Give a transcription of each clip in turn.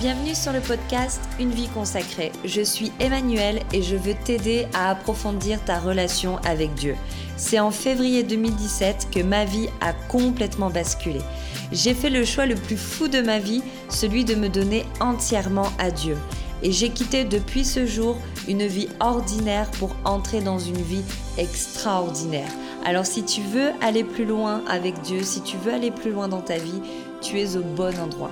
Bienvenue sur le podcast Une vie consacrée. Je suis Emmanuel et je veux t'aider à approfondir ta relation avec Dieu. C'est en février 2017 que ma vie a complètement basculé. J'ai fait le choix le plus fou de ma vie, celui de me donner entièrement à Dieu. Et j'ai quitté depuis ce jour une vie ordinaire pour entrer dans une vie extraordinaire. Alors si tu veux aller plus loin avec Dieu, si tu veux aller plus loin dans ta vie, tu es au bon endroit.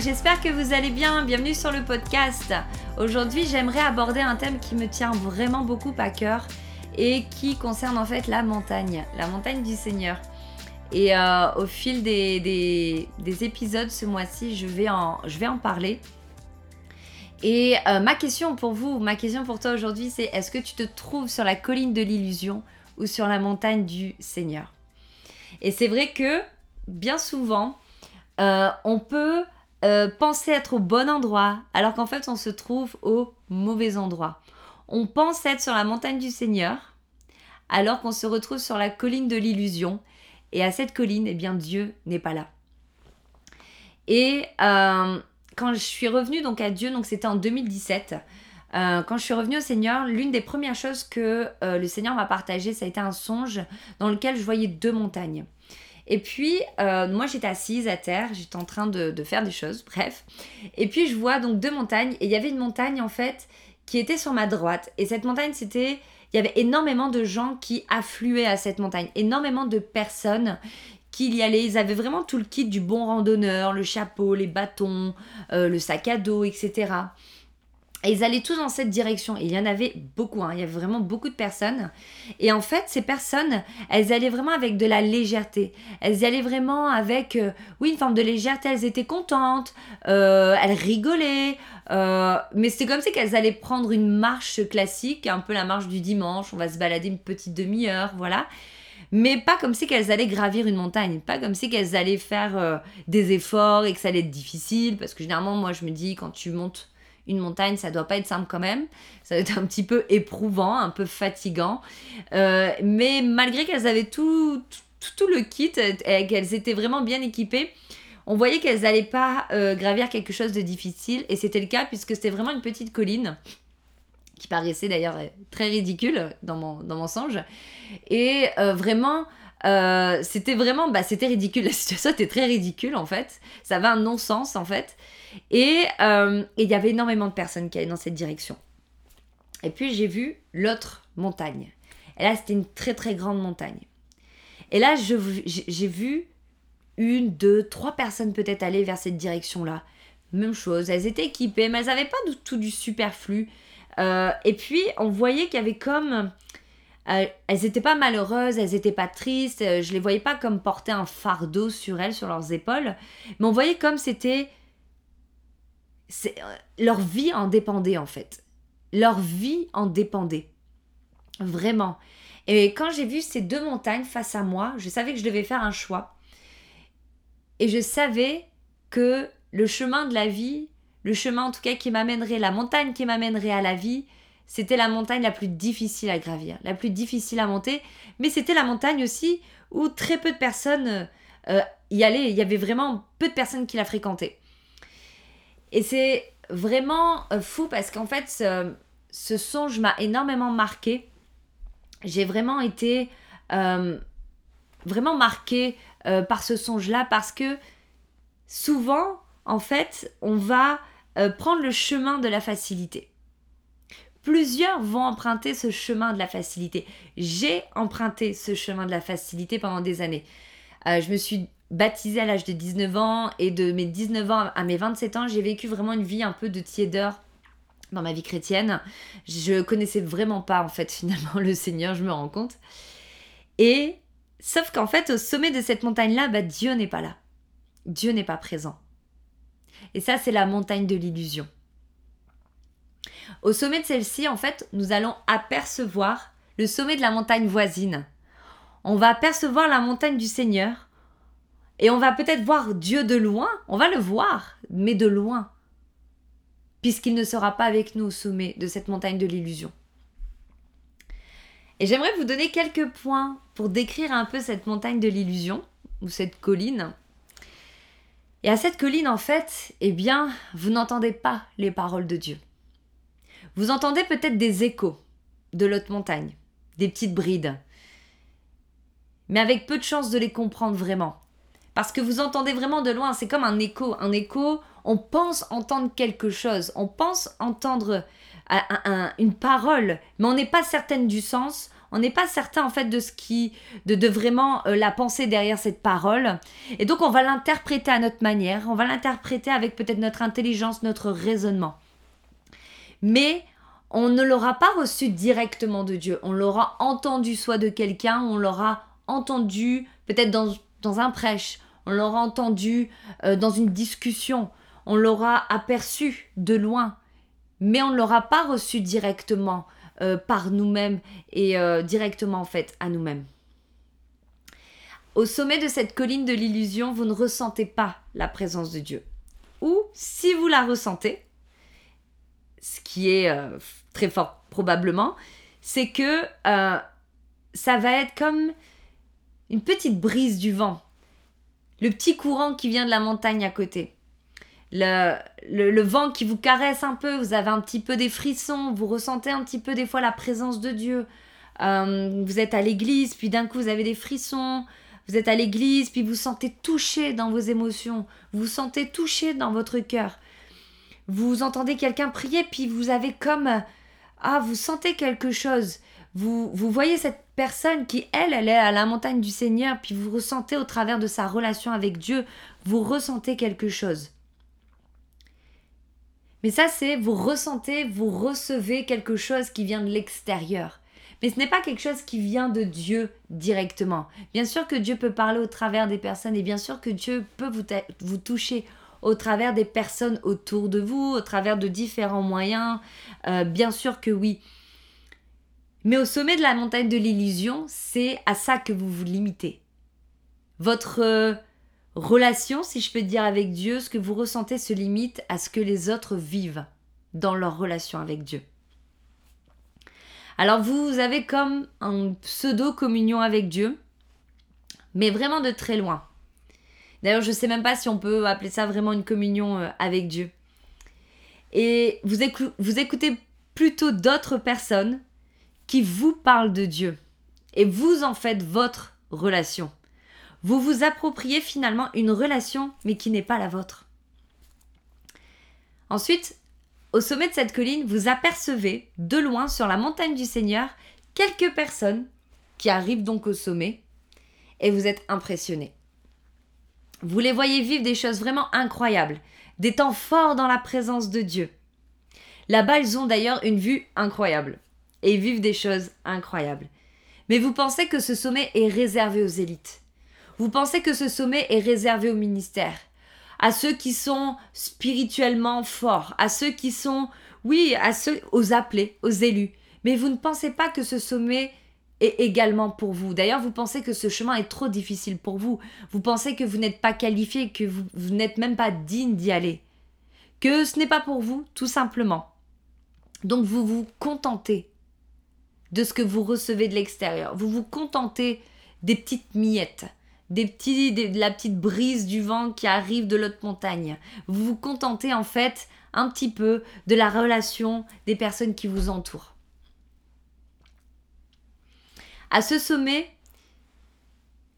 J'espère que vous allez bien. Bienvenue sur le podcast. Aujourd'hui, j'aimerais aborder un thème qui me tient vraiment beaucoup à cœur et qui concerne en fait la montagne, la montagne du Seigneur. Et euh, au fil des, épisodes ce mois-ci, je, vais en, je vais en parler. Et euh, ma question pour vous, ma question pour toi aujourd'hui, c'est est-ce que tu te trouves sur la colline de l'illusion ou sur la montagne du Seigneur? Et c'est vrai que bien souvent, euh, on peut euh, penser être au bon endroit alors qu'en fait on se trouve au mauvais endroit. On pense être sur la montagne du Seigneur alors qu'on se retrouve sur la colline de l'illusion et à cette colline, eh bien Dieu n'est pas là. Et euh, quand je suis revenue donc à Dieu, donc c'était en 2017, quand je suis revenue au Seigneur, l'une des premières choses que le Seigneur m'a partagé, ça a été un songe dans lequel je voyais deux montagnes. Et puis, euh, moi, j'étais assise à terre, j'étais en train de, faire des choses, bref. Et puis, je vois donc deux montagnes. Et il y avait une montagne, en fait, qui était sur ma droite. Et cette montagne, c'était... Il y avait énormément de gens qui affluaient à cette montagne. Énormément de personnes qui y allaient. Ils avaient vraiment tout le kit du bon randonneur, le chapeau, les bâtons, euh, le sac à dos, etc. Et ils allaient tous dans cette direction. Et il y en avait beaucoup, hein. il y avait vraiment beaucoup de personnes. Et en fait, ces personnes, elles allaient vraiment avec de la légèreté. Elles allaient vraiment avec, euh, oui, une forme de légèreté. Elles étaient contentes, euh, elles rigolaient. Euh, mais c'était comme si qu'elles allaient prendre une marche classique, un peu la marche du dimanche. On va se balader une petite demi-heure, voilà. Mais pas comme si qu'elles allaient gravir une montagne. Pas comme si qu'elles allaient faire des efforts et que ça allait être difficile. Parce que généralement, moi, je me dis, quand tu montes une montagne, ça doit pas être simple quand même. Ça doit être un petit peu éprouvant, un peu fatigant. Euh, mais malgré qu'elles avaient tout, tout, le kit et qu'elles étaient vraiment bien équipées, on voyait qu'elles n'allaient pas euh, gravir quelque chose de difficile. Et c'était le cas puisque c'était vraiment une petite colline qui paraissait d'ailleurs très ridicule dans mon, dans mon songe. Et euh, vraiment, c'était vraiment, bah, c'était ridicule. La situation était très ridicule en fait. Ça avait un non-sens en fait. Euh, et il y avait énormément de personnes qui allaient dans cette direction. Et puis j'ai vu l'autre montagne. Et là, c'était une très très grande montagne. Et là, j'ai vu une, deux, trois personnes peut-être aller vers cette direction-là. Même chose, elles étaient équipées, mais elles n'avaient pas du tout du superflu. Euh, et puis, on voyait qu'il y avait comme... Euh, elles n'étaient pas malheureuses, elles n'étaient pas tristes, je les voyais pas comme porter un fardeau sur elles, sur leurs épaules, mais on voyait comme c'était euh, leur vie en dépendait en fait. Leur vie en dépendait. Vraiment. Et quand j'ai vu ces deux montagnes face à moi, je savais que je devais faire un choix. Et je savais que le chemin de la vie, le chemin en tout cas qui m'amènerait, la montagne qui m'amènerait à la vie, c'était la montagne la plus difficile à gravir, la plus difficile à monter, mais c'était la montagne aussi où très peu de personnes euh, y allaient, il y avait vraiment peu de personnes qui la fréquentaient. Et c'est vraiment euh, fou parce qu'en fait, ce, songe m'a énormément marqué. J'ai vraiment été euh, vraiment marquée euh, par ce songe-là parce que souvent, en fait, on va prendre le chemin de la facilité. Plusieurs vont emprunter ce chemin de la facilité. J'ai emprunté ce chemin de la facilité pendant des années. je me suis baptisée à l'âge de 19 ans et de mes 19 ans à mes 27 ans, j'ai vécu vraiment une vie un peu de tiédeur dans ma vie chrétienne. Je connaissais vraiment pas en fait finalement le Seigneur, je me rends compte. Et sauf qu'en fait au sommet de cette montagne-là, bah, Dieu n'est pas là. Dieu n'est pas présent. Et ça c'est la montagne de l'illusion. Au sommet de celle-ci, en fait, nous allons apercevoir le sommet de la montagne voisine. On va apercevoir la montagne du Seigneur Et on va peut-être voir Dieu de loin, on va le voir, mais de loin, puisqu'il ne sera pas avec nous au sommet de cette montagne de l'illusion. Et j'aimerais vous donner quelques points pour décrire un peu cette montagne de l'illusion, ou cette colline. Et à cette colline, en fait, eh bien, vous n'entendez pas les paroles de Dieu. Vous entendez peut-être des échos de l'autre montagne, des petites brides, mais avec peu de chance de les comprendre vraiment. Parce que vous entendez vraiment de loin, c'est comme un écho. Un écho, on pense entendre quelque chose, on pense entendre une parole, mais on n'est pas certaine du sens, on n'est pas certain en fait de ce qui, de, de vraiment euh, la pensée derrière cette parole. Et donc on va l'interpréter à notre manière, on va l'interpréter avec peut-être notre intelligence, notre raisonnement. Mais on ne l'aura pas reçu directement de Dieu, on l'aura entendu soit de quelqu'un, on l'aura entendu peut-être dans, dans un prêche, on l'aura entendu euh, dans une discussion, on l'aura aperçu de loin, mais on ne l'aura pas reçu directement euh, par nous-mêmes et euh, directement en fait à nous-mêmes. Au sommet de cette colline de l'illusion, vous ne ressentez pas la présence de Dieu. Ou si vous la ressentez, ce qui est très fort probablement, c'est que ça va être comme une petite brise du vent, le petit courant qui vient de la montagne à côté le, vent qui vous caresse un peu, vous avez un petit peu des frissons, vous ressentez un petit peu des fois la présence de Dieu. Euh, vous êtes à l'église, puis d'un coup vous avez des frissons. Vous êtes à l'église, puis vous sentez touché dans vos émotions. Vous vous sentez touché dans votre cœur. Vous entendez quelqu'un prier, puis vous avez comme... Ah, vous sentez quelque chose. Vous, voyez cette personne qui, elle, elle est à la montagne du Seigneur, puis vous ressentez au travers de sa relation avec Dieu, vous ressentez quelque chose. Mais ça, c'est vous ressentez, vous recevez quelque chose qui vient de l'extérieur. Mais ce n'est pas quelque chose qui vient de Dieu directement. Bien sûr que Dieu peut parler au travers des personnes et bien sûr que Dieu peut vous, vous toucher au travers des personnes autour de vous, au travers de différents moyens. Euh, bien sûr que oui. Mais au sommet de la montagne de l'illusion, c'est à ça que vous vous limitez. Votre euh, relation, si je peux dire, avec Dieu, ce que vous ressentez se limite à ce que les autres vivent dans leur relation avec Dieu. Alors vous avez comme un pseudo-communion avec Dieu, mais vraiment de très loin. D'ailleurs, je ne sais même pas si on peut appeler ça vraiment une communion euh, avec Dieu. Et vous, vous écoutez plutôt d'autres personnes qui vous parlent de Dieu. Et vous en faites votre relation vous vous appropriez finalement une relation mais qui n'est pas la vôtre. Ensuite, au sommet de cette colline, vous apercevez de loin sur la montagne du Seigneur quelques personnes qui arrivent donc au sommet et vous êtes impressionné. Vous les voyez vivre des choses vraiment incroyables, des temps forts dans la présence de Dieu. Là-bas, ils ont d'ailleurs une vue incroyable et vivent des choses incroyables. Mais vous pensez que ce sommet est réservé aux élites? Vous pensez que ce sommet est réservé au ministère, à ceux qui sont spirituellement forts, à ceux qui sont, oui, à ceux, aux appelés, aux élus. Mais vous ne pensez pas que ce sommet est également pour vous. D'ailleurs, vous pensez que ce chemin est trop difficile pour vous. Vous pensez que vous n'êtes pas qualifié, que vous, vous n'êtes même pas digne d'y aller. Que ce n'est pas pour vous, tout simplement. Donc vous vous contentez de ce que vous recevez de l'extérieur. Vous vous contentez des petites miettes des petits, de la petite brise du vent qui arrive de l'autre montagne. Vous vous contentez en fait un petit peu de la relation des personnes qui vous entourent. À ce sommet,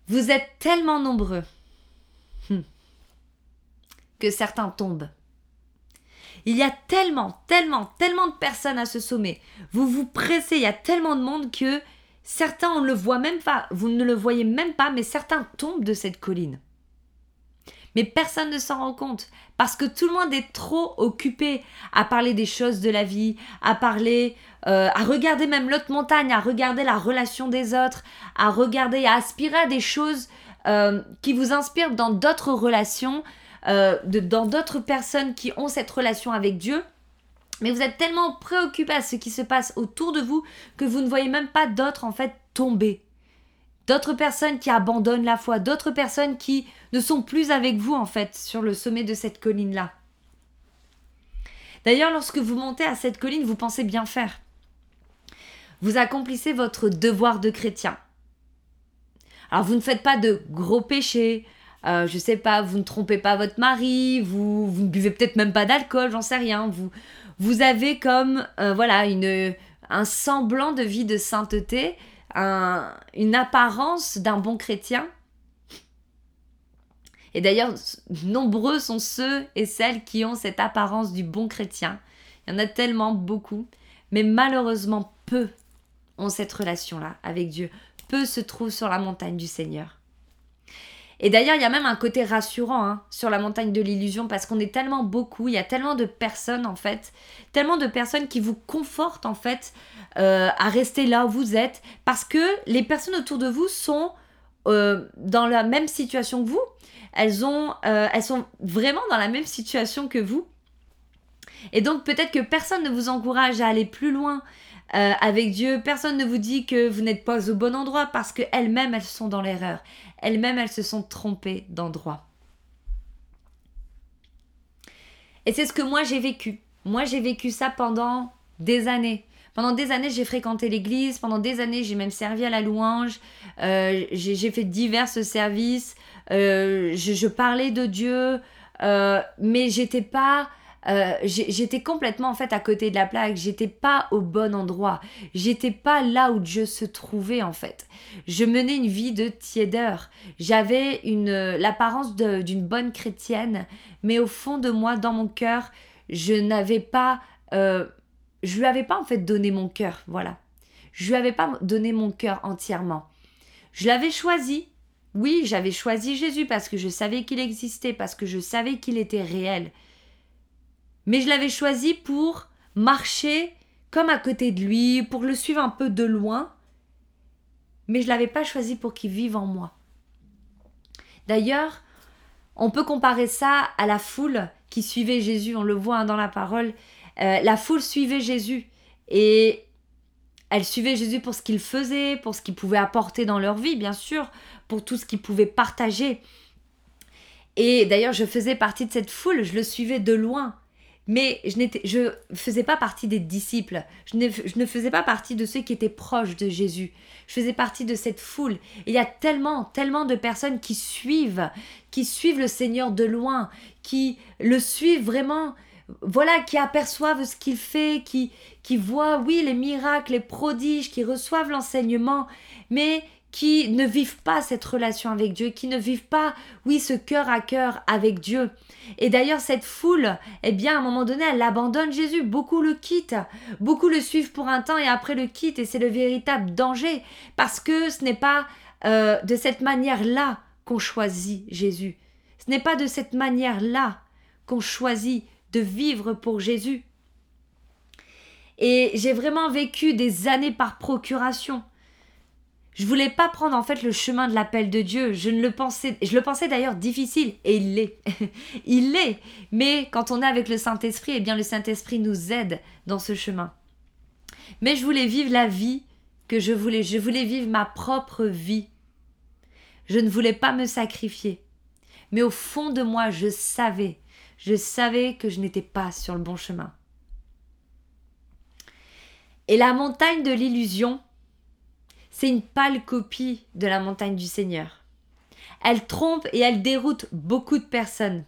vous êtes tellement nombreux hmm, que certains tombent. Il y a tellement, tellement, tellement de personnes à ce sommet. Vous vous pressez, il y a tellement de monde que Certains, on ne le voit même pas, vous ne le voyez même pas, mais certains tombent de cette colline. Mais personne ne s'en rend compte parce que tout le monde est trop occupé à parler des choses de la vie, à parler, euh, à regarder même l'autre montagne, à regarder la relation des autres, à regarder, à aspirer à des choses euh, qui vous inspirent dans d'autres relations, euh, dans d'autres personnes qui ont cette relation avec Dieu mais vous êtes tellement préoccupé à ce qui se passe autour de vous que vous ne voyez même pas d'autres en fait tomber d'autres personnes qui abandonnent la foi, d'autres personnes qui ne sont plus avec vous en fait sur le sommet de cette colline-là. D'ailleurs, lorsque vous montez à cette colline, vous pensez bien faire. Vous accomplissez votre devoir de chrétien. Alors, vous ne faites pas de gros péchés, euh, je sais pas, vous ne trompez pas votre mari, vous, vous ne buvez peut-être même pas d'alcool, j'en sais rien. Vous, vous avez comme, euh, voilà, une, un semblant de vie de sainteté, un, une apparence d'un bon chrétien. Et d'ailleurs, nombreux sont ceux et celles qui ont cette apparence du bon chrétien. Il y en a tellement beaucoup, mais malheureusement peu ont cette relation-là avec Dieu. Peu se trouvent sur la montagne du Seigneur. Et d'ailleurs, il y a même un côté rassurant hein, sur la montagne de l'illusion parce qu'on est tellement beaucoup, il y a tellement de personnes en fait, tellement de personnes qui vous confortent en fait euh, à rester là où vous êtes parce que les personnes autour de vous sont euh, dans la même situation que vous. Euh, elles sont vraiment dans la même situation que vous. Et donc peut-être que personne ne vous encourage à aller plus loin avec Dieu. Personne ne vous dit que vous n'êtes pas au bon endroit parce qu'elles-mêmes, elles sont dans l'erreur elles-mêmes, elles se sont trompées d'endroit. Et c'est ce que moi j'ai vécu. Moi j'ai vécu ça pendant des années. Pendant des années, j'ai fréquenté l'église. Pendant des années, j'ai même servi à la louange. Euh, j'ai fait divers services. Euh, je, parlais de Dieu. Euh, mais j'étais pas euh, j'étais complètement en fait à côté de la plaque, j'étais pas au bon endroit, j'étais pas là où Dieu se trouvait en fait. Je menais une vie de tiédeur, j'avais une l'apparence d'une bonne chrétienne, mais au fond de moi, dans mon cœur, je n'avais pas, euh, je lui avais pas en fait donné mon cœur, voilà. Je lui avais pas donné mon cœur entièrement. Je l'avais choisi, oui, j'avais choisi Jésus parce que je savais qu'il existait, parce que je savais qu'il était réel mais je l'avais choisi pour marcher comme à côté de lui, pour le suivre un peu de loin, mais je l'avais pas choisi pour qu'il vive en moi. D'ailleurs, on peut comparer ça à la foule qui suivait Jésus, on le voit hein, dans la parole. Euh, la foule suivait Jésus et elle suivait Jésus pour ce qu'il faisait, pour ce qu'il pouvait apporter dans leur vie, bien sûr, pour tout ce qu'il pouvait partager. Et d'ailleurs, je faisais partie de cette foule, je le suivais de loin. Mais je je faisais pas partie des disciples. Je ne, je ne, faisais pas partie de ceux qui étaient proches de Jésus. Je faisais partie de cette foule. il y a tellement, tellement de personnes qui suivent, qui suivent le Seigneur de loin, qui le suivent vraiment, voilà, qui aperçoivent ce qu'il fait, qui, qui voient, oui, les miracles, les prodiges, qui reçoivent l'enseignement, mais qui ne vivent pas cette relation avec Dieu, qui ne vivent pas, oui, ce cœur à cœur avec Dieu. Et d'ailleurs, cette foule, eh bien, à un moment donné, elle abandonne Jésus. Beaucoup le quittent. Beaucoup le suivent pour un temps et après le quittent. Et c'est le véritable danger. Parce que ce n'est pas euh, de cette manière-là qu'on choisit Jésus. Ce n'est pas de cette manière-là qu'on choisit de vivre pour Jésus. Et j'ai vraiment vécu des années par procuration. Je voulais pas prendre en fait le chemin de l'appel de Dieu. Je le pensais, je le pensais d'ailleurs difficile et il l'est. il l'est. Mais quand on est avec le Saint-Esprit, eh bien le Saint-Esprit nous aide dans ce chemin. Mais je voulais vivre la vie que je voulais. Je voulais vivre ma propre vie. Je ne voulais pas me sacrifier. Mais au fond de moi, je savais, je savais que je n'étais pas sur le bon chemin. Et la montagne de l'illusion, c'est une pâle copie de la montagne du Seigneur. Elle trompe et elle déroute beaucoup de personnes.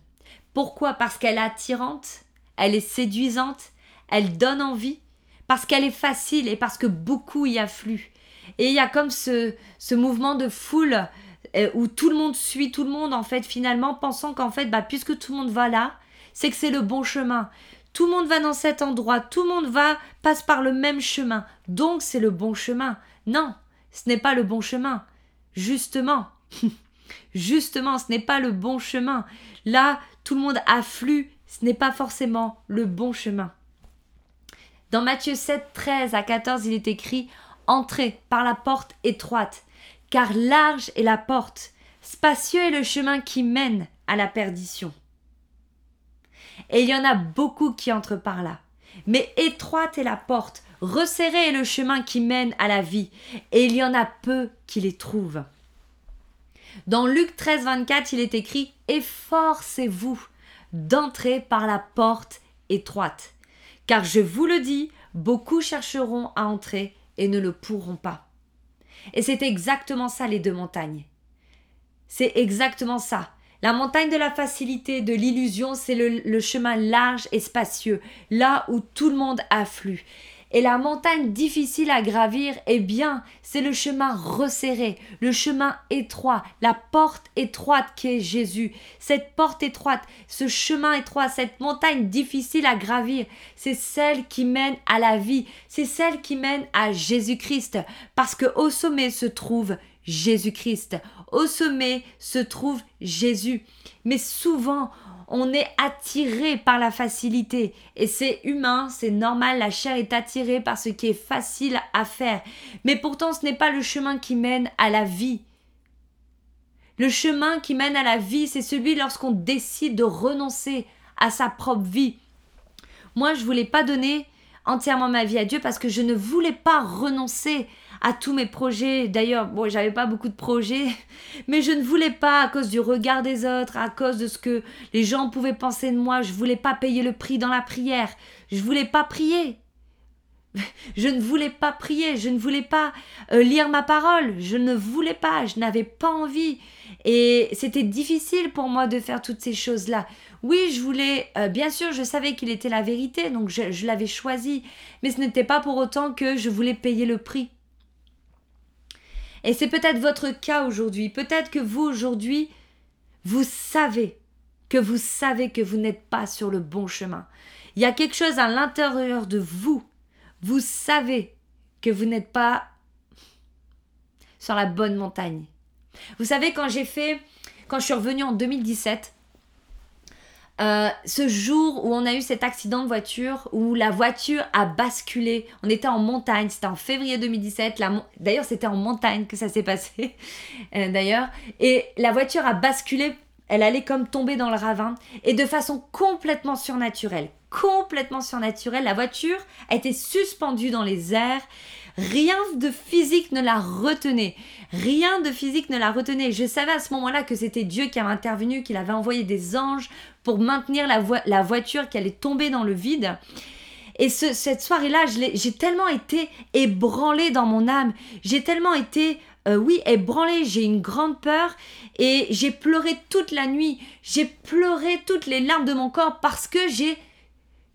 Pourquoi? Parce qu'elle est attirante, elle est séduisante, elle donne envie, parce qu'elle est facile et parce que beaucoup y affluent. Et il y a comme ce, mouvement de foule euh, où tout le monde suit tout le monde en fait finalement pensant qu'en fait bah, puisque tout le monde va là, c'est que c'est le bon chemin. Tout le monde va dans cet endroit, tout le monde va passe par le même chemin. Donc c'est le bon chemin. Non, ce n'est pas le bon chemin. Justement, justement, ce n'est pas le bon chemin. Là, tout le monde afflue, ce n'est pas forcément le bon chemin. Dans Matthieu 7, 13 à 14, il est écrit Entrez par la porte étroite, car large est la porte, spacieux est le chemin qui mène à la perdition. Et il y en a beaucoup qui entrent par là. Mais étroite est la porte, resserré est le chemin qui mène à la vie, et il y en a peu qui les trouvent. Dans Luc 13, 24, il est écrit Efforcez-vous d'entrer par la porte étroite, car je vous le dis, beaucoup chercheront à entrer et ne le pourront pas. Et c'est exactement ça les deux montagnes. C'est exactement ça. La montagne de la facilité, de l'illusion, c'est le, chemin large et spacieux, là où tout le monde afflue. Et la montagne difficile à gravir, eh bien, c'est le chemin resserré, le chemin étroit, la porte étroite qui est Jésus. Cette porte étroite, ce chemin étroit, cette montagne difficile à gravir, c'est celle qui mène à la vie, c'est celle qui mène à Jésus-Christ. Parce que au sommet se trouve Jésus-Christ. Au sommet se trouve Jésus. Mais souvent, on est attiré par la facilité. Et c'est humain, c'est normal, la chair est attirée par ce qui est facile à faire. Mais pourtant, ce n'est pas le chemin qui mène à la vie. Le chemin qui mène à la vie, c'est celui lorsqu'on décide de renoncer à sa propre vie. Moi, je voulais pas donner entièrement ma vie à Dieu parce que je ne voulais pas renoncer à tous mes projets. D'ailleurs, bon, j'avais pas beaucoup de projets, mais je ne voulais pas à cause du regard des autres, à cause de ce que les gens pouvaient penser de moi. Je voulais pas payer le prix dans la prière. Je voulais pas prier. Je ne voulais pas prier, je ne voulais pas euh, lire ma parole, je ne voulais pas, je n'avais pas envie. Et c'était difficile pour moi de faire toutes ces choses-là. Oui, je voulais, euh, bien sûr, je savais qu'il était la vérité, donc je l'avais choisi, mais ce n'était pas pour autant que je voulais payer le prix. Et c'est peut-être votre cas aujourd'hui. Peut-être que vous aujourd'hui, vous savez que vous savez que vous n'êtes pas sur le bon chemin. Il y a quelque chose à l'intérieur de vous. Vous savez que vous n'êtes pas sur la bonne montagne. Vous savez, quand j'ai fait, quand je suis revenue en 2017, euh, ce jour où on a eu cet accident de voiture, où la voiture a basculé, on était en montagne, c'était en février 2017, d'ailleurs c'était en montagne que ça s'est passé, euh, d'ailleurs, et la voiture a basculé, elle allait comme tomber dans le ravin, et de façon complètement surnaturelle, complètement surnaturelle, la voiture a été suspendue dans les airs, Rien de physique ne la retenait. Rien de physique ne la retenait. Je savais à ce moment-là que c'était Dieu qui avait intervenu, qu'il avait envoyé des anges pour maintenir la, voiture qui allait tomber dans le vide. Et cette soirée-là, j'ai tellement été ébranlée dans mon âme. J'ai tellement été, euh, oui, ébranlée. J'ai une grande peur et j'ai pleuré toute la nuit. J'ai pleuré toutes les larmes de mon corps parce que j'ai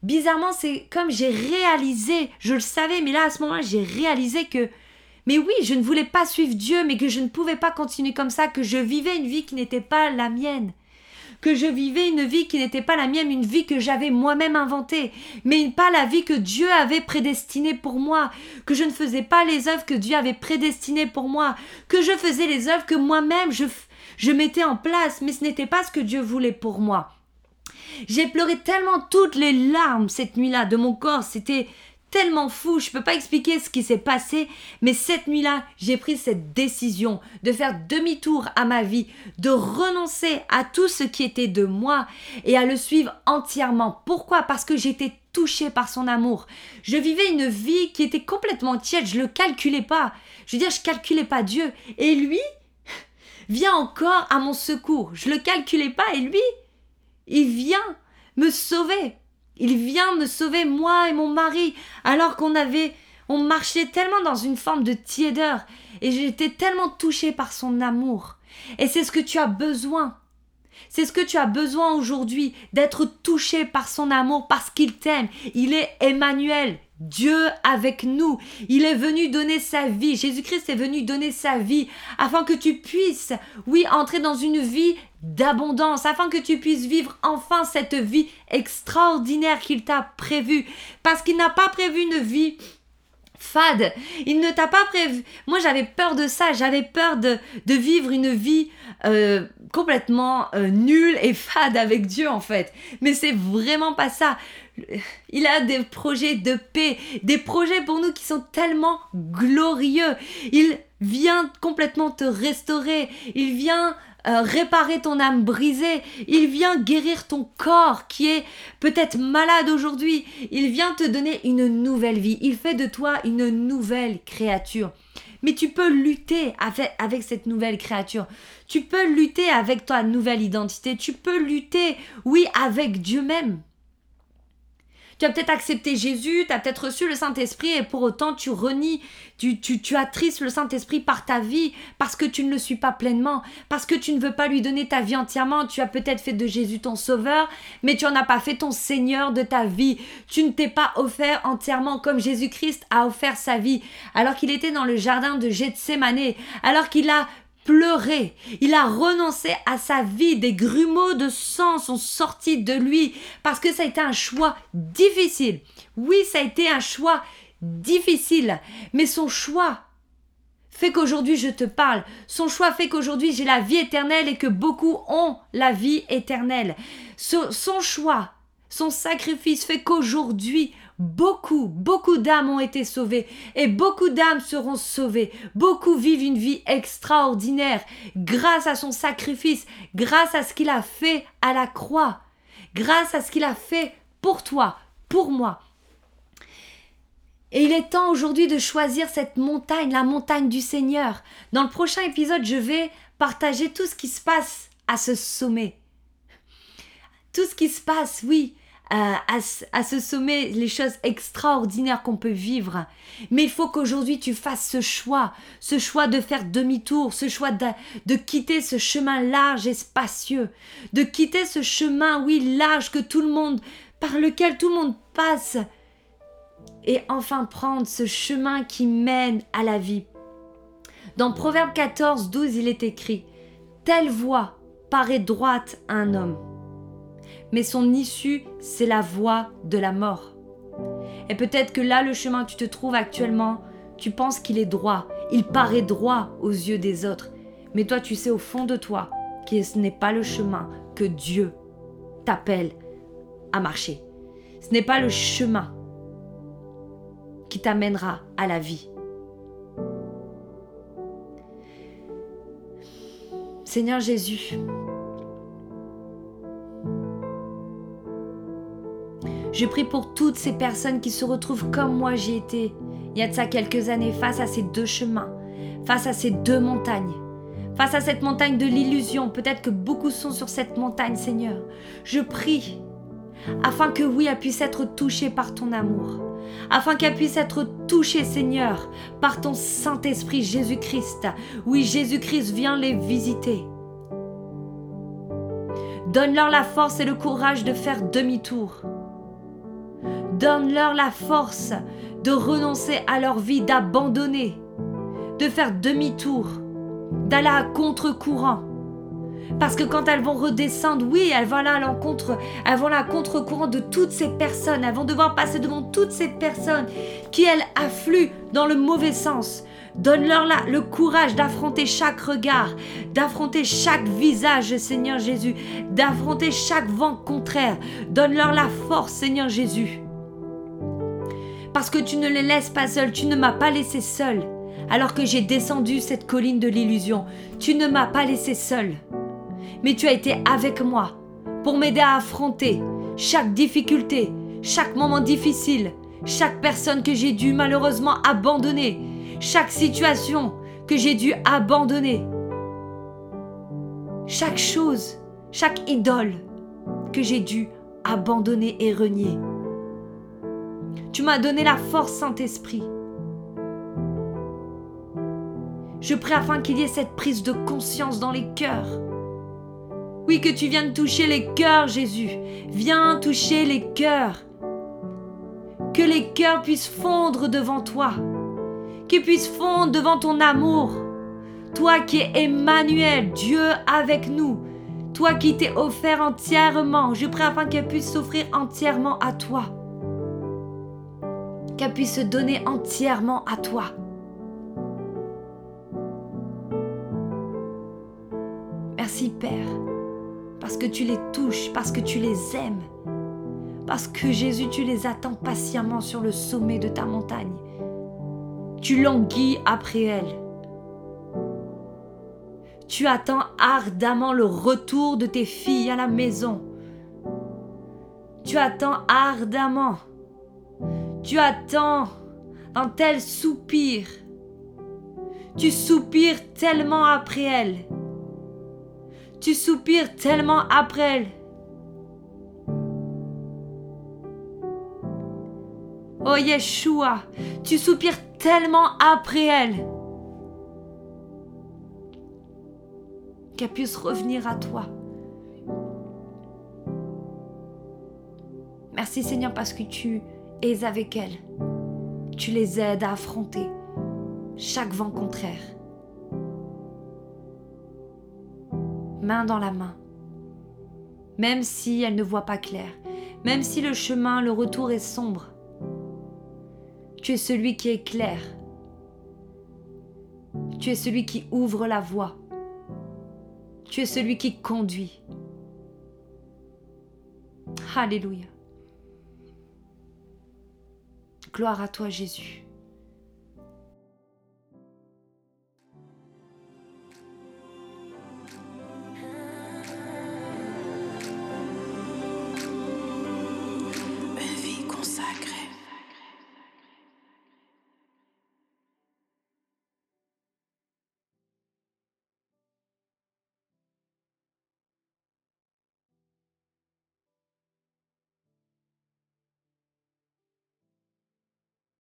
bizarrement, c'est comme j'ai réalisé, je le savais, mais là, à ce moment-là, j'ai réalisé que, mais oui, je ne voulais pas suivre Dieu, mais que je ne pouvais pas continuer comme ça, que je vivais une vie qui n'était pas la mienne. Que je vivais une vie qui n'était pas la mienne, une vie que j'avais moi-même inventée, mais pas la vie que Dieu avait prédestinée pour moi, que je ne faisais pas les œuvres que Dieu avait prédestinées pour moi, que je faisais les œuvres que moi-même je, je mettais en place, mais ce n'était pas ce que Dieu voulait pour moi. J'ai pleuré tellement toutes les larmes cette nuit-là de mon corps, c'était tellement fou, je peux pas expliquer ce qui s'est passé, mais cette nuit-là, j'ai pris cette décision de faire demi-tour à ma vie, de renoncer à tout ce qui était de moi et à le suivre entièrement. Pourquoi? Parce que j'étais touchée par son amour. Je vivais une vie qui était complètement tiède, je le calculais pas. Je veux dire, je calculais pas Dieu et lui vient encore à mon secours. Je le calculais pas et lui il vient me sauver. Il vient me sauver, moi et mon mari, alors qu'on avait, on marchait tellement dans une forme de tiédeur, et j'étais tellement touchée par son amour. Et c'est ce que tu as besoin. C'est ce que tu as besoin aujourd'hui, d'être touché par son amour, parce qu'il t'aime. Il est Emmanuel, Dieu avec nous. Il est venu donner sa vie. Jésus-Christ est venu donner sa vie afin que tu puisses, oui, entrer dans une vie d'abondance, afin que tu puisses vivre enfin cette vie extraordinaire qu'il t'a prévue. Parce qu'il n'a pas prévu une vie fade. Il ne t'a pas prévu. Moi, j'avais peur de ça. J'avais peur de, de, vivre une vie euh, complètement euh, nulle et fade avec Dieu, en fait. Mais c'est vraiment pas ça. Il a des projets de paix, des projets pour nous qui sont tellement glorieux. Il vient complètement te restaurer. Il vient euh, réparer ton âme brisée. Il vient guérir ton corps qui est peut-être malade aujourd'hui. Il vient te donner une nouvelle vie. Il fait de toi une nouvelle créature. Mais tu peux lutter avec, avec cette nouvelle créature. Tu peux lutter avec ta nouvelle identité. Tu peux lutter, oui, avec Dieu même. Tu as peut-être accepté Jésus, tu as peut-être reçu le Saint-Esprit et pour autant tu renies, tu, tu, tu attristes le Saint-Esprit par ta vie parce que tu ne le suis pas pleinement, parce que tu ne veux pas lui donner ta vie entièrement. Tu as peut-être fait de Jésus ton sauveur, mais tu n'en as pas fait ton Seigneur de ta vie. Tu ne t'es pas offert entièrement comme Jésus-Christ a offert sa vie alors qu'il était dans le jardin de Gethsemane, alors qu'il a pleuré. Il a renoncé à sa vie. Des grumeaux de sang sont sortis de lui parce que ça a été un choix difficile. Oui, ça a été un choix difficile. Mais son choix fait qu'aujourd'hui je te parle. Son choix fait qu'aujourd'hui j'ai la vie éternelle et que beaucoup ont la vie éternelle. son choix, son sacrifice fait qu'aujourd'hui Beaucoup, beaucoup d'âmes ont été sauvées et beaucoup d'âmes seront sauvées. Beaucoup vivent une vie extraordinaire grâce à son sacrifice, grâce à ce qu'il a fait à la croix, grâce à ce qu'il a fait pour toi, pour moi. Et il est temps aujourd'hui de choisir cette montagne, la montagne du Seigneur. Dans le prochain épisode, je vais partager tout ce qui se passe à ce sommet. Tout ce qui se passe, oui, à, ce sommet les choses extraordinaires qu'on peut vivre. Mais il faut qu'aujourd'hui tu fasses ce choix, ce choix de faire demi-tour, ce choix de, de, quitter ce chemin large et spacieux, de quitter ce chemin, oui, large que tout le monde, par lequel tout le monde passe, et enfin prendre ce chemin qui mène à la vie. Dans Proverbe 14, 12, il est écrit Telle voie paraît droite à un homme mais son issue, c'est la voie de la mort. Et peut-être que là, le chemin que tu te trouves actuellement, tu penses qu'il est droit, il paraît droit aux yeux des autres, mais toi, tu sais au fond de toi que ce n'est pas le chemin que Dieu t'appelle à marcher. Ce n'est pas le chemin qui t'amènera à la vie. Seigneur Jésus, Je prie pour toutes ces personnes qui se retrouvent comme moi j'ai été il y a de ça quelques années face à ces deux chemins, face à ces deux montagnes. Face à cette montagne de l'illusion, peut-être que beaucoup sont sur cette montagne, Seigneur. Je prie afin que oui, elle puisse être touchée par ton amour, afin qu'elle puisse être touchée, Seigneur, par ton Saint-Esprit Jésus-Christ. Oui, Jésus-Christ vient les visiter. Donne-leur la force et le courage de faire demi-tour Donne-leur la force de renoncer à leur vie, d'abandonner, de faire demi-tour, d'aller à contre-courant. Parce que quand elles vont redescendre, oui, elles vont aller à l'encontre, elles vont aller à contre-courant de toutes ces personnes. Elles vont devoir passer devant toutes ces personnes qui, elles, affluent dans le mauvais sens. Donne-leur le courage d'affronter chaque regard, d'affronter chaque visage, Seigneur Jésus, d'affronter chaque vent contraire. Donne-leur la force, Seigneur Jésus parce que tu ne les laisses pas seuls, tu ne m'as pas laissé seul. Alors que j'ai descendu cette colline de l'illusion, tu ne m'as pas laissé seul. Mais tu as été avec moi pour m'aider à affronter chaque difficulté, chaque moment difficile, chaque personne que j'ai dû malheureusement abandonner, chaque situation que j'ai dû abandonner, chaque chose, chaque idole que j'ai dû abandonner et renier. Tu m'as donné la force, Saint-Esprit. Je prie afin qu'il y ait cette prise de conscience dans les cœurs. Oui, que tu viennes toucher les cœurs, Jésus. Viens toucher les cœurs. Que les cœurs puissent fondre devant toi. Qu'ils puissent fondre devant ton amour. Toi qui es Emmanuel, Dieu avec nous. Toi qui t'es offert entièrement. Je prie afin qu'elle puisse s'offrir entièrement à toi qu'elle puisse se donner entièrement à toi. Merci Père, parce que tu les touches, parce que tu les aimes, parce que Jésus, tu les attends patiemment sur le sommet de ta montagne. Tu languis après elles. Tu attends ardemment le retour de tes filles à la maison. Tu attends ardemment. Tu attends un tel soupir. Tu soupires tellement après elle. Tu soupires tellement après elle. Oh Yeshua, tu soupires tellement après elle. Qu'elle puisse revenir à toi. Merci Seigneur parce que tu es avec elle. Tu les aides à affronter chaque vent contraire. Main dans la main. Même si elle ne voit pas clair, même si le chemin, le retour est sombre, tu es celui qui éclaire. Tu es celui qui ouvre la voie. Tu es celui qui conduit. Alléluia. Gloire à toi Jésus.